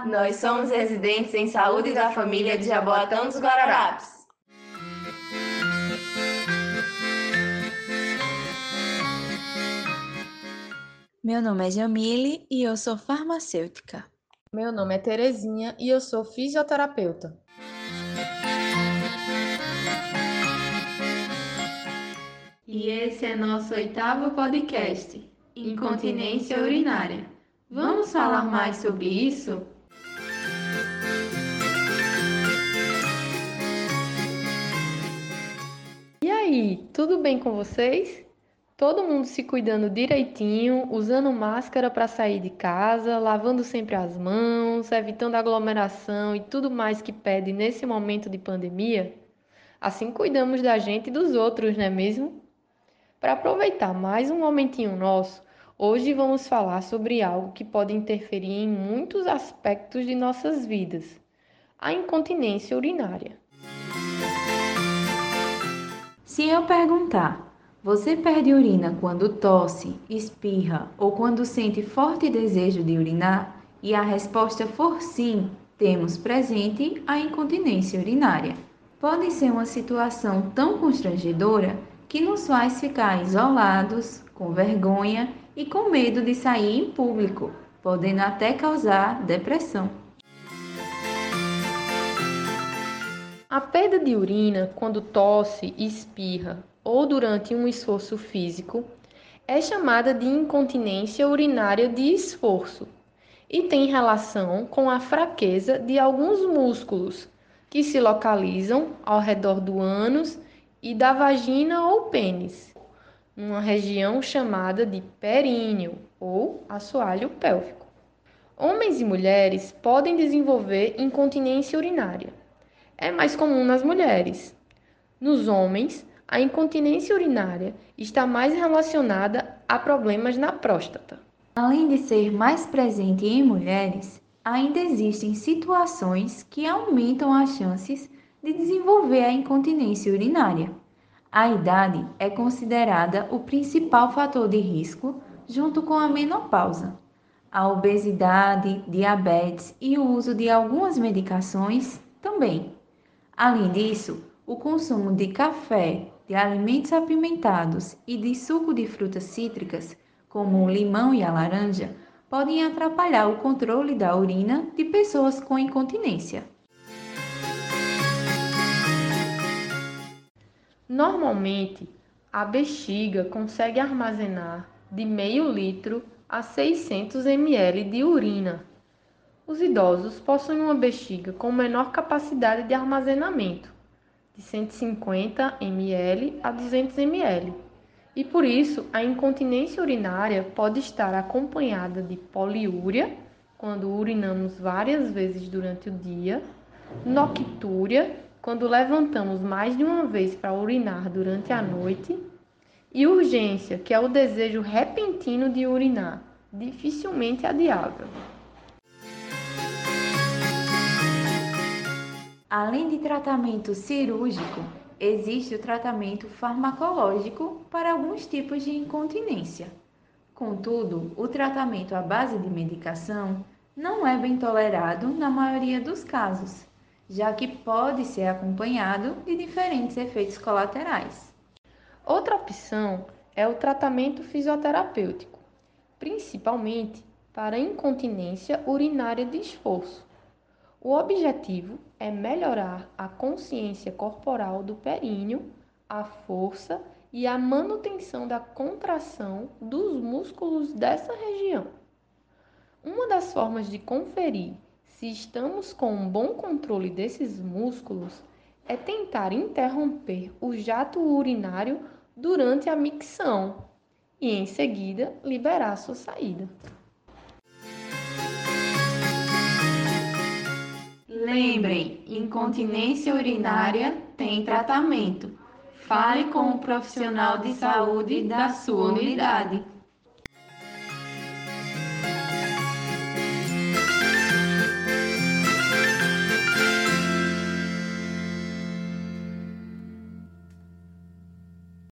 Olá, nós somos residentes em saúde da família de Jaboatão dos Guararapes. Meu nome é Jamile e eu sou farmacêutica. Meu nome é Terezinha e eu sou fisioterapeuta. E esse é nosso oitavo podcast, Incontinência Urinária. Vamos falar mais sobre isso? Aí, tudo bem com vocês? Todo mundo se cuidando direitinho, usando máscara para sair de casa, lavando sempre as mãos, evitando aglomeração e tudo mais que pede nesse momento de pandemia? Assim cuidamos da gente e dos outros, não é mesmo? Para aproveitar mais um momentinho nosso, hoje vamos falar sobre algo que pode interferir em muitos aspectos de nossas vidas: a incontinência urinária. Se eu perguntar você perde urina quando tosse, espirra ou quando sente forte desejo de urinar? E a resposta for sim, temos presente a incontinência urinária. Pode ser uma situação tão constrangedora que nos faz ficar isolados, com vergonha e com medo de sair em público, podendo até causar depressão. A perda de urina quando tosse, espirra ou durante um esforço físico é chamada de incontinência urinária de esforço e tem relação com a fraqueza de alguns músculos que se localizam ao redor do ânus e da vagina ou pênis, numa região chamada de períneo ou assoalho pélvico. Homens e mulheres podem desenvolver incontinência urinária. É mais comum nas mulheres. Nos homens, a incontinência urinária está mais relacionada a problemas na próstata. Além de ser mais presente em mulheres, ainda existem situações que aumentam as chances de desenvolver a incontinência urinária. A idade é considerada o principal fator de risco, junto com a menopausa. A obesidade, diabetes e o uso de algumas medicações também. Além disso, o consumo de café, de alimentos apimentados e de suco de frutas cítricas, como o limão e a laranja, podem atrapalhar o controle da urina de pessoas com incontinência. Normalmente, a bexiga consegue armazenar de meio litro a 600 ml de urina. Os idosos possuem uma bexiga com menor capacidade de armazenamento, de 150 ml a 200 ml. E por isso, a incontinência urinária pode estar acompanhada de poliúria, quando urinamos várias vezes durante o dia, noctúria, quando levantamos mais de uma vez para urinar durante a noite, e urgência, que é o desejo repentino de urinar, dificilmente adiável. Além de tratamento cirúrgico, existe o tratamento farmacológico para alguns tipos de incontinência. Contudo, o tratamento à base de medicação não é bem tolerado na maioria dos casos, já que pode ser acompanhado de diferentes efeitos colaterais. Outra opção é o tratamento fisioterapêutico, principalmente para incontinência urinária de esforço. O objetivo é melhorar a consciência corporal do períneo, a força e a manutenção da contração dos músculos dessa região. Uma das formas de conferir se estamos com um bom controle desses músculos é tentar interromper o jato urinário durante a micção e, em seguida, liberar sua saída. Lembrem, incontinência urinária tem tratamento. Fale com um profissional de saúde da sua unidade.